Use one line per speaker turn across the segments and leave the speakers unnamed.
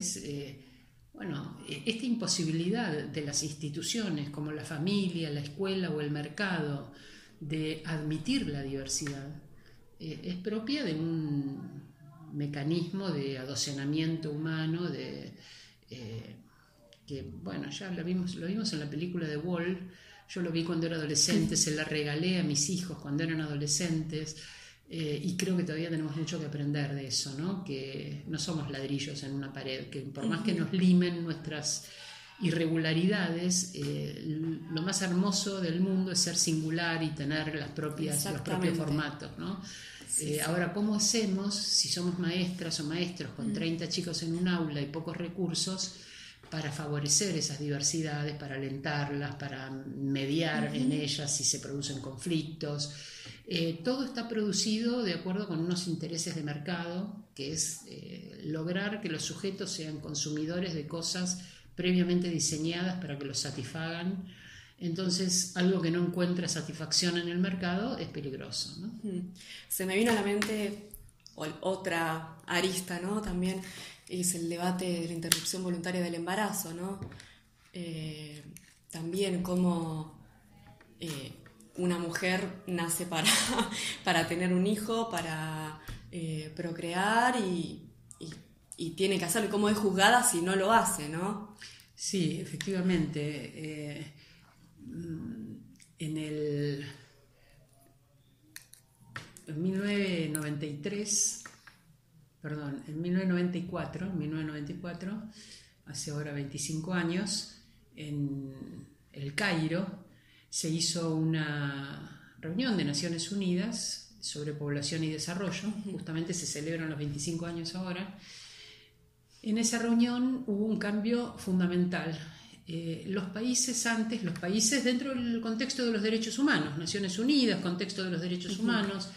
eh, bueno, esta imposibilidad de las instituciones como la familia, la escuela o el mercado de admitir la diversidad eh, es propia de un mecanismo de adocenamiento humano, de, eh, que bueno, ya lo vimos, lo vimos en la película de Wall, yo lo vi cuando era adolescente, se la regalé a mis hijos cuando eran adolescentes. Eh, y creo que todavía tenemos mucho que aprender de eso, ¿no? que no somos ladrillos en una pared, que por más que nos limen nuestras irregularidades, eh, lo más hermoso del mundo es ser singular y tener las propias, los propios formatos. ¿no? Eh, ahora, ¿cómo hacemos si somos maestras o maestros con 30 mm. chicos en un aula y pocos recursos? Para favorecer esas diversidades, para alentarlas, para mediar en ellas si se producen conflictos. Eh, todo está producido de acuerdo con unos intereses de mercado, que es eh, lograr que los sujetos sean consumidores de cosas previamente diseñadas para que los satisfagan. Entonces, algo que no encuentra satisfacción en el mercado es peligroso.
Se me vino a la mente otra arista, ¿no? También es el debate de la interrupción voluntaria del embarazo, ¿no? Eh, también cómo eh, una mujer nace para, para, tener un hijo, para eh, procrear y, tiene que hacerlo, cómo es juzgada si no lo hace, ¿no?
Sí, efectivamente. en el en 1993 perdón, en 1994, 1994, hace ahora 25 años, en El Cairo, se hizo una reunión de Naciones Unidas sobre población y desarrollo, justamente se celebran los 25 años ahora. En esa reunión hubo un cambio fundamental. Eh, los países antes, los países dentro del contexto de los derechos humanos, Naciones Unidas, contexto de los derechos humanos,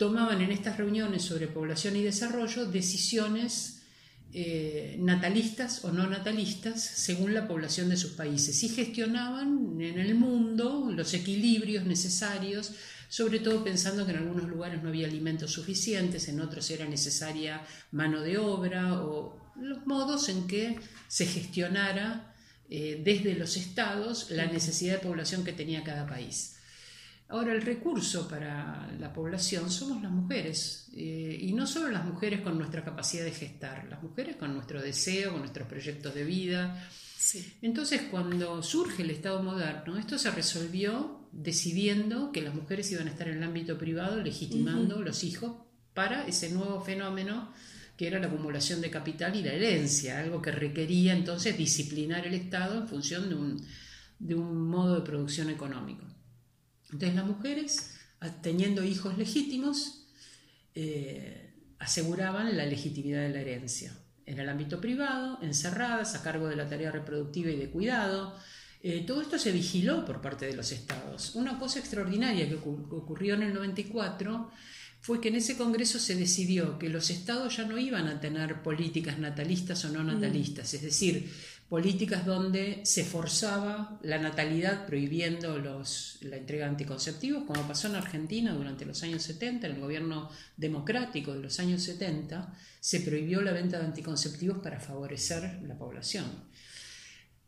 tomaban en estas reuniones sobre población y desarrollo decisiones eh, natalistas o no natalistas según la población de sus países y gestionaban en el mundo los equilibrios necesarios, sobre todo pensando que en algunos lugares no había alimentos suficientes, en otros era necesaria mano de obra o los modos en que se gestionara eh, desde los estados la necesidad de población que tenía cada país. Ahora, el recurso para la población somos las mujeres, eh, y no solo las mujeres con nuestra capacidad de gestar, las mujeres con nuestro deseo, con nuestros proyectos de vida. Entonces, cuando surge el Estado moderno, esto se resolvió decidiendo que las mujeres iban a estar en el ámbito privado, legitimando los hijos para ese nuevo fenómeno que era la acumulación de capital y la herencia, algo que requería entonces disciplinar el Estado en función de un, de un modo de producción económico. Entonces las mujeres, teniendo hijos legítimos, eh, aseguraban la legitimidad de la herencia. En el ámbito privado, encerradas, a cargo de la tarea reproductiva y de cuidado. Eh, todo esto se vigiló por parte de los estados. Una cosa extraordinaria que ocurrió en el 94 fue que en ese Congreso se decidió que los estados ya no iban a tener políticas natalistas o no natalistas, es decir, políticas donde se forzaba la natalidad prohibiendo los, la entrega de anticonceptivos, como pasó en Argentina durante los años 70, en el gobierno democrático de los años 70, se prohibió la venta de anticonceptivos para favorecer la población.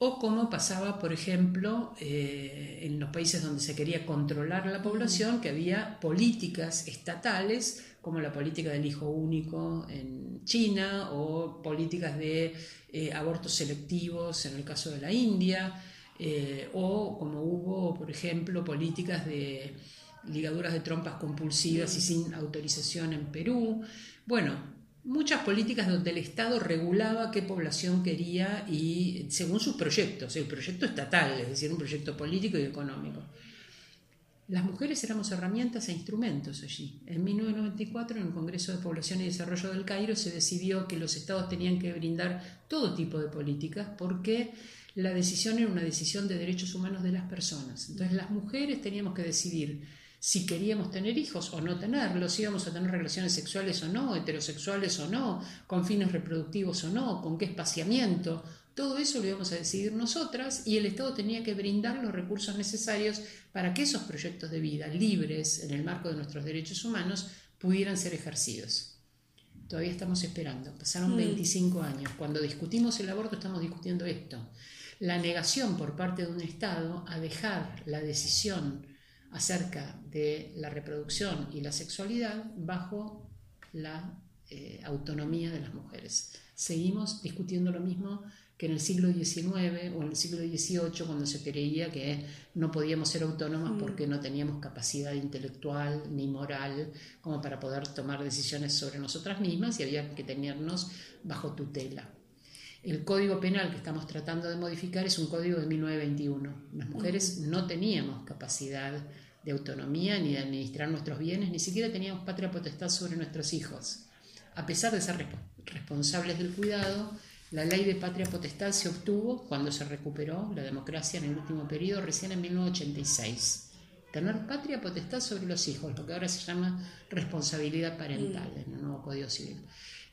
O como pasaba, por ejemplo, eh, en los países donde se quería controlar la población, que había políticas estatales, como la política del hijo único en China, o políticas de eh, abortos selectivos en el caso de la India, eh, o como hubo, por ejemplo, políticas de ligaduras de trompas compulsivas y sin autorización en Perú. Bueno, muchas políticas donde el Estado regulaba qué población quería y según sus proyectos, el proyecto estatal, es decir, un proyecto político y económico. Las mujeres éramos herramientas e instrumentos allí. En 1994, en el Congreso de Población y Desarrollo del Cairo, se decidió que los estados tenían que brindar todo tipo de políticas porque la decisión era una decisión de derechos humanos de las personas. Entonces las mujeres teníamos que decidir si queríamos tener hijos o no tenerlos, si íbamos a tener relaciones sexuales o no, heterosexuales o no, con fines reproductivos o no, con qué espaciamiento, todo eso lo íbamos a decidir nosotras y el Estado tenía que brindar los recursos necesarios para que esos proyectos de vida libres en el marco de nuestros derechos humanos pudieran ser ejercidos. Todavía estamos esperando. Pasaron 25 mm. años. Cuando discutimos el aborto estamos discutiendo esto. La negación por parte de un Estado a dejar la decisión acerca de la reproducción y la sexualidad bajo la eh, autonomía de las mujeres. Seguimos discutiendo lo mismo que en el siglo XIX o en el siglo XVIII, cuando se creía que no podíamos ser autónomas mm. porque no teníamos capacidad intelectual ni moral como para poder tomar decisiones sobre nosotras mismas y había que tenernos bajo tutela. El código penal que estamos tratando de modificar es un código de 1921. Las mujeres no teníamos capacidad de autonomía ni de administrar nuestros bienes, ni siquiera teníamos patria potestad sobre nuestros hijos. A pesar de ser responsables del cuidado, la ley de patria potestad se obtuvo cuando se recuperó la democracia en el último periodo, recién en 1986. Tener patria potestad sobre los hijos, lo que ahora se llama responsabilidad parental mm. en el nuevo Código Civil.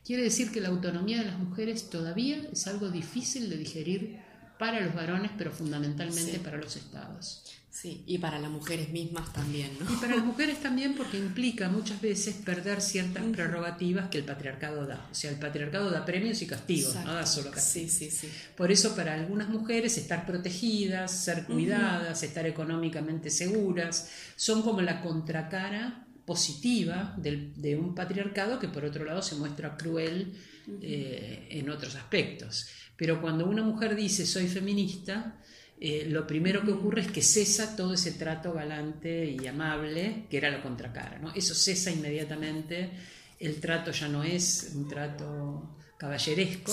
Quiere decir que la autonomía de las mujeres todavía es algo difícil de digerir para los varones, pero fundamentalmente para los estados.
Sí, y para las mujeres mismas también, ¿no?
Y para las mujeres también porque implica muchas veces perder ciertas prerrogativas que el patriarcado da. O sea, el patriarcado da premios y castigos, no da solo castigos.
Sí, sí, sí.
Por eso para algunas mujeres estar protegidas, ser cuidadas, estar económicamente seguras, son como la contracara positiva de un patriarcado que por otro lado se muestra cruel eh, en otros aspectos. Pero cuando una mujer dice soy feminista, eh, lo primero que ocurre es que cesa todo ese trato galante y amable que era la contracara. ¿no? Eso cesa inmediatamente, el trato ya no es un trato caballeresco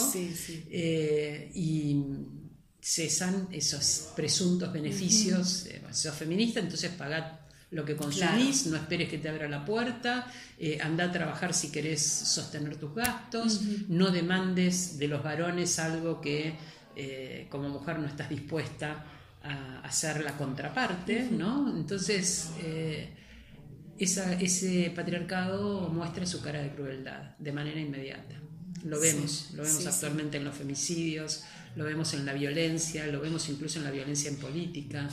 eh, y cesan esos presuntos beneficios. Uh sos feminista, entonces pagad lo que consumís, no esperes que te abra la puerta, anda a trabajar si querés sostener tus gastos, no demandes de los varones algo que eh, como mujer no estás dispuesta a hacer la contraparte, ¿no? Entonces, eh, ese patriarcado muestra su cara de crueldad de manera inmediata. Lo vemos, lo vemos actualmente en los femicidios, lo vemos en la violencia, lo vemos incluso en la violencia en política,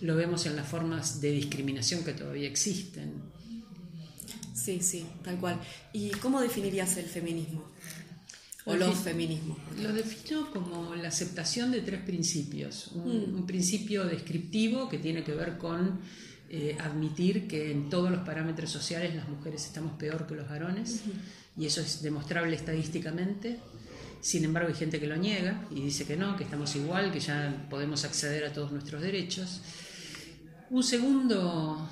lo vemos en las formas de discriminación que todavía existen.
Sí, sí, tal cual. ¿Y cómo definirías el feminismo? o los feminismos?
Lo defino como la aceptación de tres principios. Un, mm. principio descriptivo que tiene que ver con eh, admitir que en todos los parámetros sociales las mujeres estamos peor que los varones, y eso es demostrable estadísticamente. Sin embargo, hay gente que lo niega y dice que no, que estamos igual, que ya podemos acceder a todos nuestros derechos. Un segundo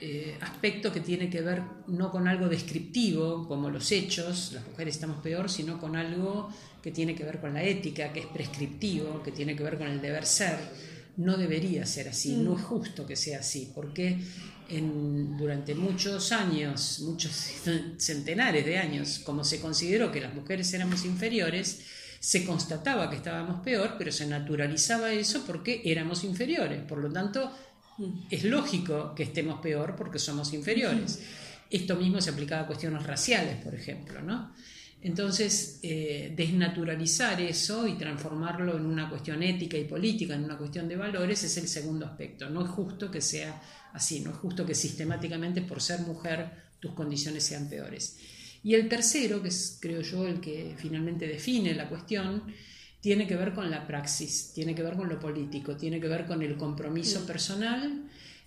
eh, aspecto que tiene que ver no con algo descriptivo, como los hechos, las mujeres estamos peor, sino con algo que tiene que ver con la ética, que es prescriptivo, que tiene que ver con el deber ser. No debería ser así, no es justo que sea así, porque durante muchos años, muchos centenares de años, como se consideró que las mujeres éramos inferiores, se constataba que estábamos peor, pero se naturalizaba eso porque éramos inferiores. Por lo tanto, es lógico que estemos peor porque somos inferiores. Esto mismo se aplicaba a cuestiones raciales, por ejemplo, ¿no? Entonces, eh, desnaturalizar eso y transformarlo en una cuestión ética y política, en una cuestión de valores, es el segundo aspecto. No es justo que sea así, no es justo que sistemáticamente por ser mujer tus condiciones sean peores. Y el tercero, que es creo yo el que finalmente define la cuestión, tiene que ver con la praxis, tiene que ver con lo político, tiene que ver con el compromiso personal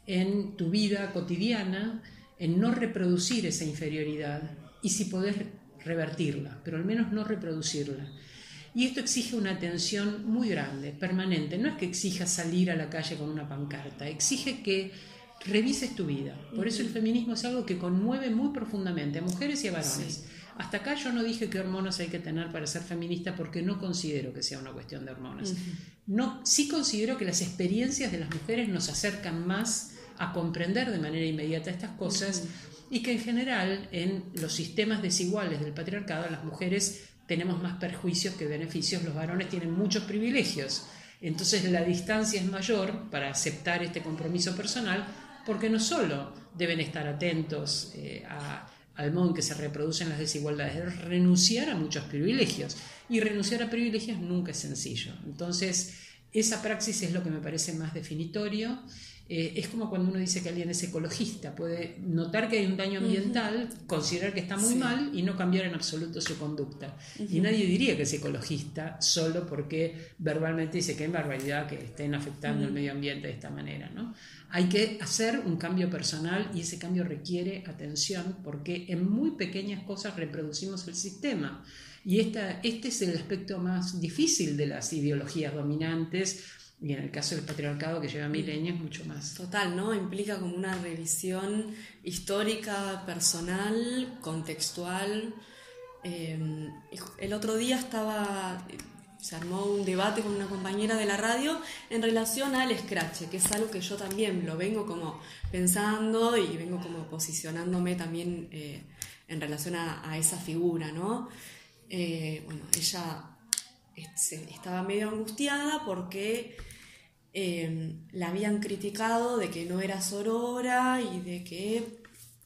en tu vida cotidiana, en no reproducir esa inferioridad y si podés revertirla, pero al menos no reproducirla. Y esto exige una atención muy grande, permanente. No es que exija salir a la calle con una pancarta, exige que revises tu vida. Por eso el feminismo es algo que conmueve muy profundamente a mujeres y a varones. Hasta acá yo no dije qué hormonas hay que tener para ser feminista porque no considero que sea una cuestión de hormonas. no, sí considero que las experiencias de las mujeres nos acercan más a comprender de manera inmediata estas cosas y que en general en los sistemas desiguales del patriarcado las mujeres tenemos más perjuicios que beneficios, los varones tienen muchos privilegios. Entonces la distancia es mayor para aceptar este compromiso personal porque no solo deben estar atentos eh, a al modo en que se reproducen las desigualdades, es renunciar a muchos privilegios. Y renunciar a privilegios nunca es sencillo. Entonces, esa praxis es lo que me parece más definitorio. Eh, es como cuando uno dice que alguien es ecologista, puede notar que hay un daño ambiental, considerar que está muy mal y no cambiar en absoluto su conducta. Y nadie diría que es ecologista solo porque verbalmente dice que es barbaridad que estén afectando el medio ambiente de esta manera. ¿no? Hay que hacer un cambio personal y ese cambio requiere atención porque en muy pequeñas cosas reproducimos el sistema. Y esta, este es el aspecto más difícil de las ideologías dominantes y en el caso del patriarcado que lleva milenios mucho más.
Total, ¿no? Implica como una revisión histórica, personal, contextual. Eh, el otro día estaba, se armó un debate con una compañera de la radio en relación al scratch, que es algo que yo también lo vengo como pensando y vengo como posicionándome también eh, en relación a, a, esa figura, ¿no? Eh, bueno, ella estaba medio angustiada porque eh, la habían criticado de que no era sorora y de que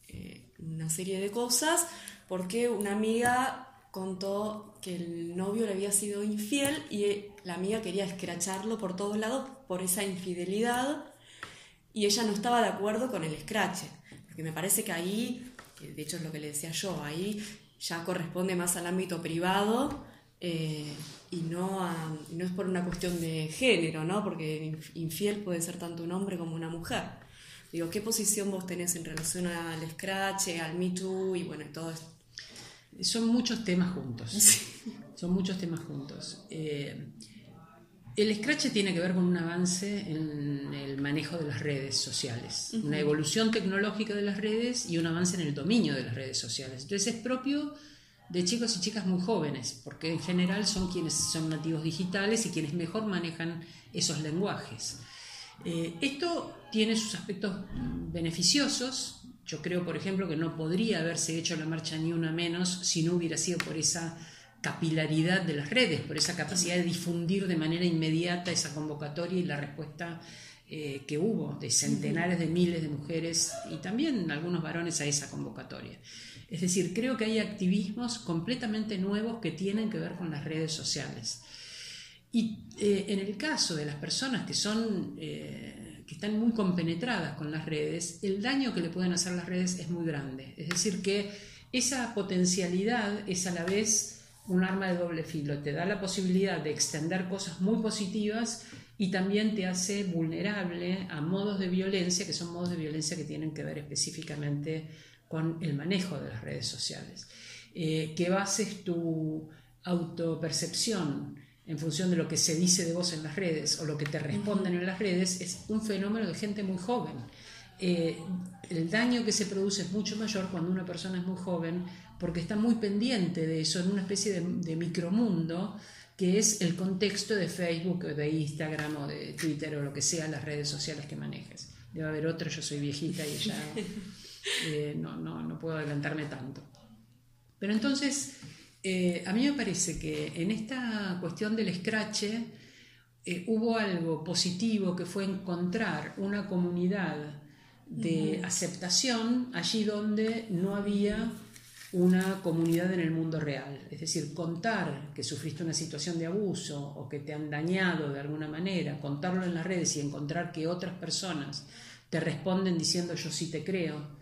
eh, una serie de cosas, porque una amiga contó que el novio le había sido infiel y la amiga quería escracharlo por todos lados por esa infidelidad y ella no estaba de acuerdo con el escrache, porque me parece que ahí, de hecho es lo que le decía yo, ahí ya corresponde más al ámbito privado eh, y no, no es por una cuestión de género, ¿no? porque infiel puede ser tanto un hombre como una mujer. Digo, ¿qué posición vos tenés en relación al Scratch, al Me Too y bueno, todo esto?
Son muchos temas juntos. Son muchos temas juntos. Eh, el Scratch tiene que ver con un avance en el manejo de las redes sociales, una evolución tecnológica de las redes y un avance en el dominio de las redes sociales. Entonces es propio de chicos y chicas muy jóvenes, porque en general son quienes son nativos digitales y quienes mejor manejan esos lenguajes. Eh, esto tiene sus aspectos beneficiosos. Yo creo, por ejemplo, que no podría haberse hecho la marcha ni una menos si no hubiera sido por esa capilaridad de las redes, por esa capacidad de difundir de manera inmediata esa convocatoria y la respuesta eh, que hubo de centenares de miles de mujeres y también algunos varones a esa convocatoria. Es decir, creo que hay activismos completamente nuevos que tienen que ver con las redes sociales. Y eh, en el caso de las personas que son eh, que están muy compenetradas con las redes, el daño que le pueden hacer las redes es muy grande. Es decir, que esa potencialidad es a la vez un arma de doble filo. Te da la posibilidad de extender cosas muy positivas y también te hace vulnerable a modos de violencia, que son modos de violencia que tienen que ver específicamente con el manejo de las redes sociales. Eh, que bases tu autopercepción en función de lo que se dice de vos en las redes o lo que te responden en las redes es un fenómeno de gente muy joven. Eh, el daño que se produce es mucho mayor cuando una persona es muy joven porque está muy pendiente de eso, en una especie de, de micromundo que es el contexto de Facebook o de Instagram o de Twitter o lo que sea, las redes sociales que manejes. Debe haber otra, yo soy viejita y ya Eh, no, no, no puedo adelantarme tanto. Pero entonces, eh, a mí me parece que en esta cuestión del scratch eh, hubo algo positivo que fue encontrar una comunidad de aceptación allí donde no había una comunidad en el mundo real. Es decir, contar que sufriste una situación de abuso o que te han dañado de alguna manera, contarlo en las redes y encontrar que otras personas te responden diciendo yo sí te creo,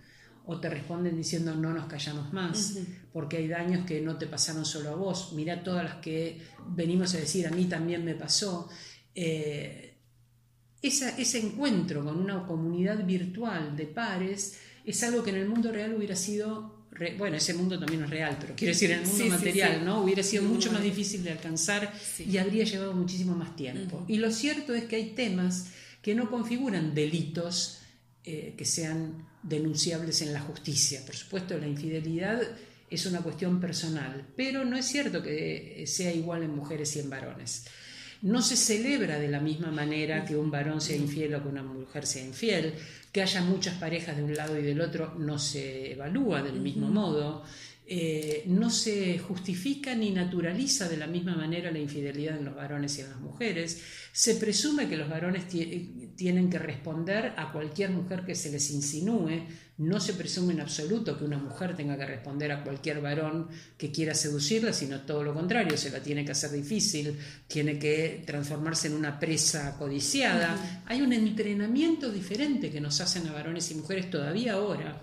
o te responden diciendo no nos callamos más, porque hay daños que no te pasaron solo a vos, mira todas las que venimos a decir a mí también me pasó. Eh, ese encuentro con una comunidad virtual de pares es algo que en el mundo real hubiera sido, bueno, ese mundo también es real, pero quiero decir, en el mundo material, ¿no? Hubiera sido mucho más difícil de alcanzar y habría llevado muchísimo más tiempo. Y lo cierto es que hay temas que no configuran delitos eh, que sean denunciables en la justicia. Por supuesto, la infidelidad es una cuestión personal, pero no es cierto que sea igual en mujeres y en varones. No se celebra de la misma manera que un varón sea infiel o que una mujer sea infiel, que haya muchas parejas de un lado y del otro no se evalúa del mismo modo. Eh, no se justifica ni naturaliza de la misma manera la infidelidad en los varones y en las mujeres. Se presume que los varones tienen que responder a cualquier mujer que se les insinúe. No se presume en absoluto que una mujer tenga que responder a cualquier varón que quiera seducirla, sino todo lo contrario, se la tiene que hacer difícil, tiene que transformarse en una presa codiciada. Hay un entrenamiento diferente que nos hacen a varones y mujeres todavía ahora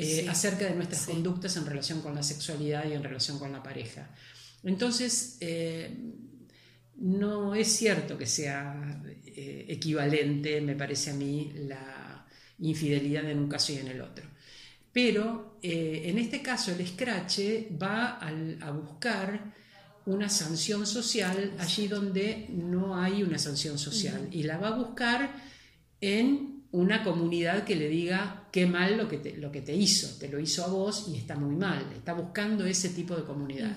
eh, acerca de nuestras conductas en relación con la sexualidad y en relación con la pareja. Entonces, eh, no es cierto que sea eh, equivalente, me parece a mí, la infidelidad en un caso y en el otro. Pero en este caso el escrache va a buscar una sanción social allí donde no hay una sanción social y la va a buscar en una comunidad que le diga qué mal lo que, te, lo que te hizo, te lo hizo a vos y está muy mal, está buscando ese tipo de comunidad.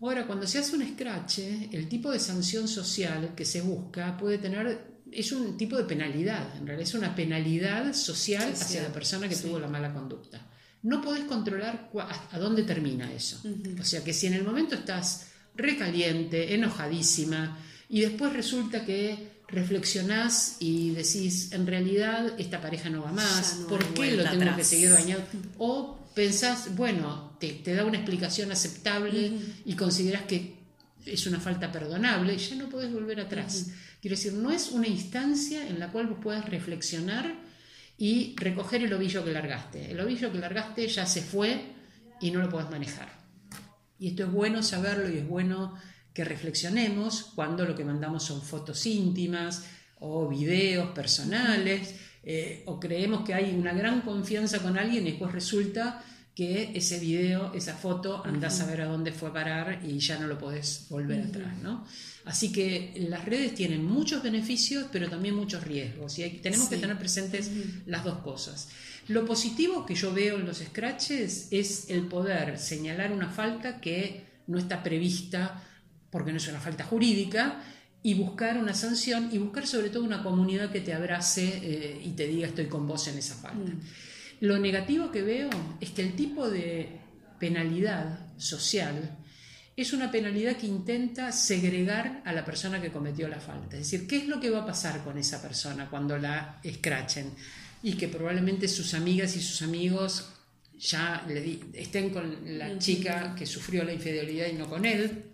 Ahora, cuando se hace un scratch, el tipo de sanción social que se busca puede tener, es un tipo de penalidad, en realidad es una penalidad social hacia la persona que tuvo la mala conducta. No podés controlar a dónde termina eso. O sea que si en el momento estás recaliente, enojadísima, y después resulta que reflexionás y decís, en realidad esta pareja no va más, ¿por qué lo tengo que seguir dañando? O pensás, bueno, te, da una explicación aceptable y consideras que es una falta perdonable, ya no podés volver atrás. Quiero decir, no es una instancia en la cual vos puedas reflexionar y recoger el ovillo que largaste. El ovillo que largaste ya se fue y no lo podés manejar. Y esto es bueno saberlo y es bueno que reflexionemos cuando lo que mandamos son fotos íntimas o videos personales, eh, o creemos que hay una gran confianza con alguien y después resulta que ese video, esa foto, andás a ver a dónde fue a parar y ya no lo podés volver atrás, ¿no? Así que las redes tienen muchos beneficios, pero también muchos riesgos, y tenemos que tener presentes las dos cosas. Lo positivo que yo veo en los scratches es el poder señalar una falta que no está prevista porque no es una falta jurídica, y buscar una sanción y buscar sobre todo una comunidad que te abrace eh, y te diga estoy con vos en esa falta. Mm. Lo negativo que veo es que el tipo de penalidad social es una penalidad que intenta segregar a la persona que cometió la falta. Es decir, ¿qué es lo que va a pasar con esa persona cuando la escrachen? Y que probablemente sus amigas y sus amigos ya le estén con la chica que sufrió la infidelidad y no con él,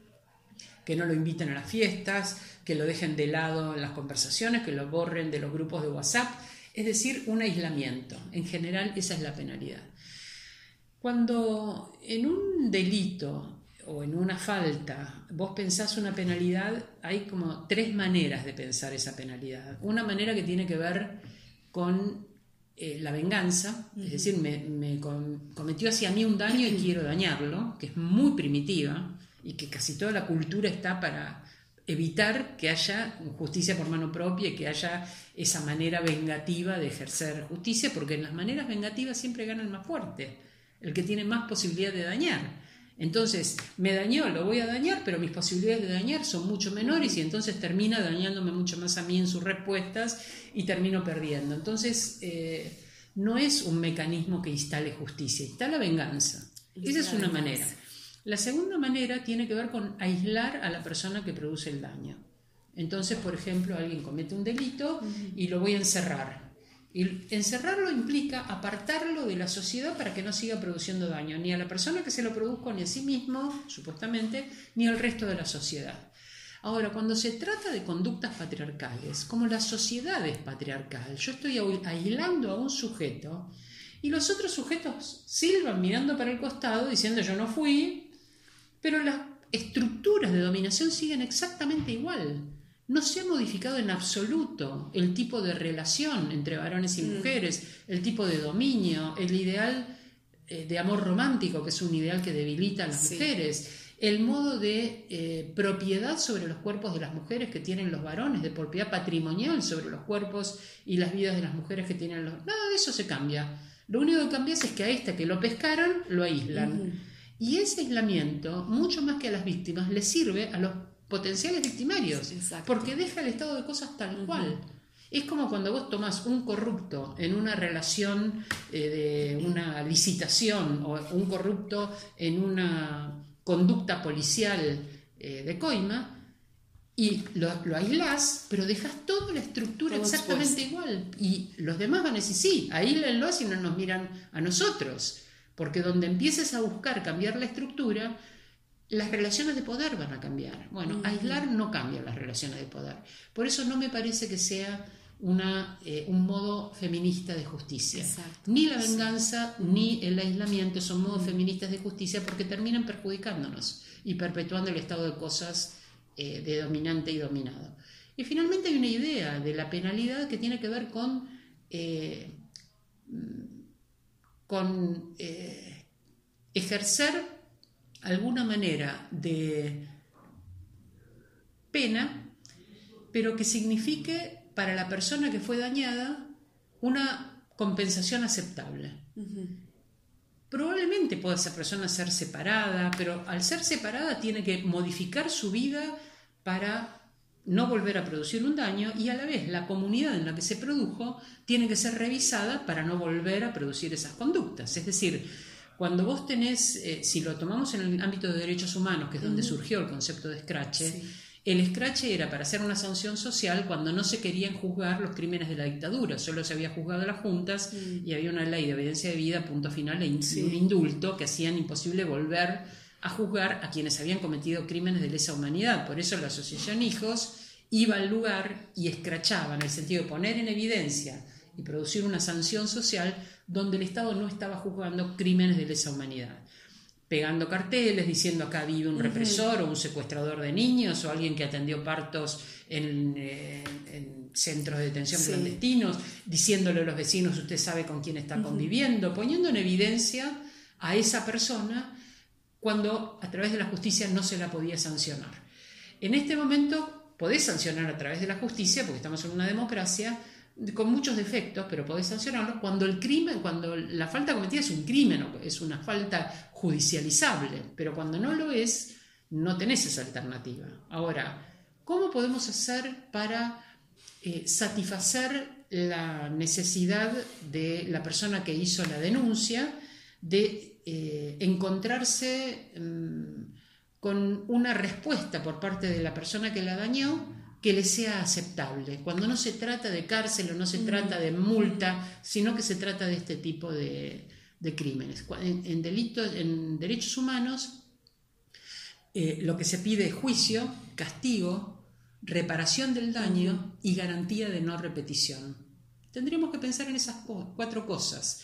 que no lo inviten a las fiestas, que lo dejen de lado en las conversaciones, que lo borren de los grupos de WhatsApp, es decir, un aislamiento. En general, esa es la penalidad. Cuando en un delito o en una falta vos pensás una penalidad, hay como tres maneras de pensar esa penalidad. Una manera que tiene que ver con eh, la venganza, es decir, me, me, cometió hacia mí un daño y quiero dañarlo, que es muy primitiva, y que casi toda la cultura está para evitar que haya justicia por mano propia y que haya esa manera vengativa de ejercer justicia, porque en las maneras vengativas siempre gana el más fuerte, el que tiene más posibilidad de dañar. Entonces, me dañó, lo voy a dañar, pero mis posibilidades de dañar son mucho menores y entonces termina dañándome mucho más a mí en sus respuestas y termino perdiendo. Entonces, eh, no es un mecanismo que instale justicia, instala venganza. Esa es una manera. La segunda manera tiene que ver con aislar a la persona que produce el daño. Entonces, por ejemplo, alguien comete un delito y lo voy a encerrar. Y encerrarlo implica apartarlo de la sociedad para que no siga produciendo daño, ni a la persona que se lo produjo, ni a sí mismo, supuestamente, ni al resto de la sociedad. Ahora, cuando se trata de conductas patriarcales, como la sociedad es patriarcal, yo estoy aislando a un sujeto y los otros sujetos silban mirando para el costado diciendo yo no fui, pero las estructuras de dominación siguen exactamente igual. No se ha modificado en absoluto el tipo de relación entre varones y mm. mujeres, el tipo de dominio, el ideal eh, de amor romántico, que es un ideal que debilita a las mujeres, el modo de eh, propiedad sobre los cuerpos de las mujeres que tienen los varones, de propiedad patrimonial sobre los cuerpos y las vidas de las mujeres que tienen los... Nada de eso se cambia. Lo único que cambia es que a esta que lo pescaron, lo aíslan. Y ese aislamiento, mucho más que a las víctimas, le sirve a los potenciales victimarios, porque deja el estado de cosas tal cual. Es como cuando vos tomás un corrupto en una relación eh, de una licitación o un corrupto en una conducta policial eh, de coima y lo, lo aislás, pero dejas toda la estructura exactamente igual. Y los demás van a decir, sí, aíslenlo si no nos miran a nosotros. Porque donde empieces a buscar cambiar la estructura, las relaciones de poder van a cambiar. Bueno, aislar no cambia las relaciones de poder. Por eso no me parece que sea una, eh, un modo feminista de justicia. Ni la venganza ni el aislamiento son modos feministas de justicia porque terminan perjudicándonos y perpetuando el estado de cosas eh, de dominante y dominado. Y finalmente hay una idea de la penalidad que tiene que ver con, eh, con ejercer alguna manera de pena, pero que signifique para la persona que fue dañada una compensación aceptable. Probablemente pueda esa persona ser separada, pero al ser separada tiene que modificar su vida para no volver a producir un daño y a la vez la comunidad en la que se produjo tiene que ser revisada para no volver a producir esas conductas. Es decir, cuando vos tenés, eh, si lo tomamos en el ámbito de derechos humanos, que es donde surgió el concepto de escrache, el escrache era para hacer una sanción social cuando no se querían juzgar los crímenes de la dictadura, solo se había juzgado a las juntas mm. y había una ley de obediencia de vida, punto final, e un indulto que hacían imposible volver a juzgar a quienes habían cometido crímenes de lesa humanidad. Por eso la asociación Hijos iba al lugar y escrachaba, en el sentido de poner en evidencia y producir una sanción social donde el Estado no estaba juzgando crímenes de lesa humanidad. Pegando carteles diciendo acá vive un represor o un secuestrador de niños o alguien que atendió partos en, eh, centros de detención clandestinos, diciéndole a los vecinos usted sabe con quién está conviviendo, poniendo en evidencia a esa persona cuando a través de la justicia no se la podía sancionar. En este momento podés sancionar a través de la justicia, porque estamos en una democracia, con muchos defectos, pero podés sancionarlo cuando el crimen, cuando la falta cometida es un crimen es una falta judicializable, pero cuando no lo es, no tenés esa alternativa. Ahora, ¿cómo podemos hacer para eh, satisfacer la necesidad de la persona que hizo la denuncia de eh, encontrarse mm, con una respuesta por parte de la persona que la dañó que le sea aceptable, cuando no se trata de cárcel o no se trata de multa, sino que se trata de este tipo de, crímenes. En, delitos, en derechos humanos, eh, lo que se pide es juicio, castigo, reparación del daño y garantía de no repetición. Tendríamos que pensar en esas cuatro cosas.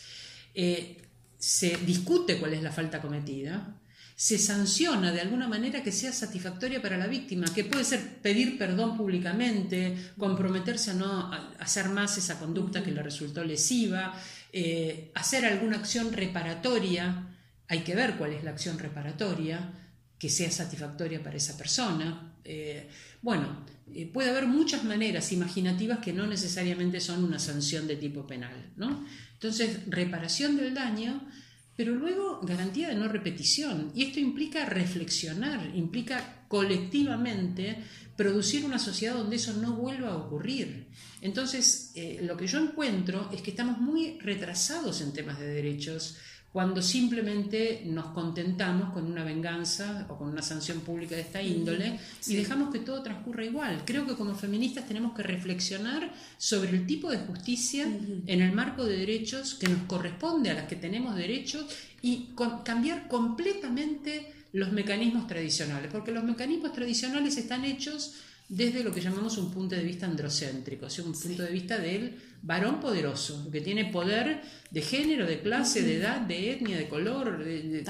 Eh, se discute cuál es la falta cometida, se sanciona de alguna manera que sea satisfactoria para la víctima, que puede ser pedir perdón públicamente, comprometerse a no hacer más esa conducta que le resultó lesiva, eh, hacer alguna acción reparatoria, hay que ver cuál es la acción reparatoria, que sea satisfactoria para esa persona. Eh, bueno, eh, puede haber muchas maneras imaginativas que no necesariamente son una sanción de tipo penal. ¿no? Entonces, reparación del daño pero luego garantía de no repetición. Y esto implica reflexionar, implica colectivamente producir una sociedad donde eso no vuelva a ocurrir. Entonces, eh, lo que yo encuentro es que estamos muy retrasados en temas de derechos cuando simplemente nos contentamos con una venganza o con una sanción pública de esta índole y dejamos que todo transcurra igual. Creo que como feministas tenemos que reflexionar sobre el tipo de justicia en el marco de derechos que nos corresponde a las que tenemos derechos y cambiar completamente los mecanismos tradicionales, porque los mecanismos tradicionales están hechos desde lo que llamamos un punto de vista androcéntrico, o sea, un punto de vista del varón poderoso, que tiene poder de género, de clase, de edad, de etnia, de color, de,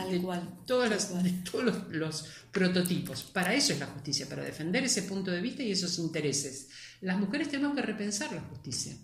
todos los, prototipos. Para eso es la justicia, para defender ese punto de vista y esos intereses. Las mujeres tenemos que repensar la justicia.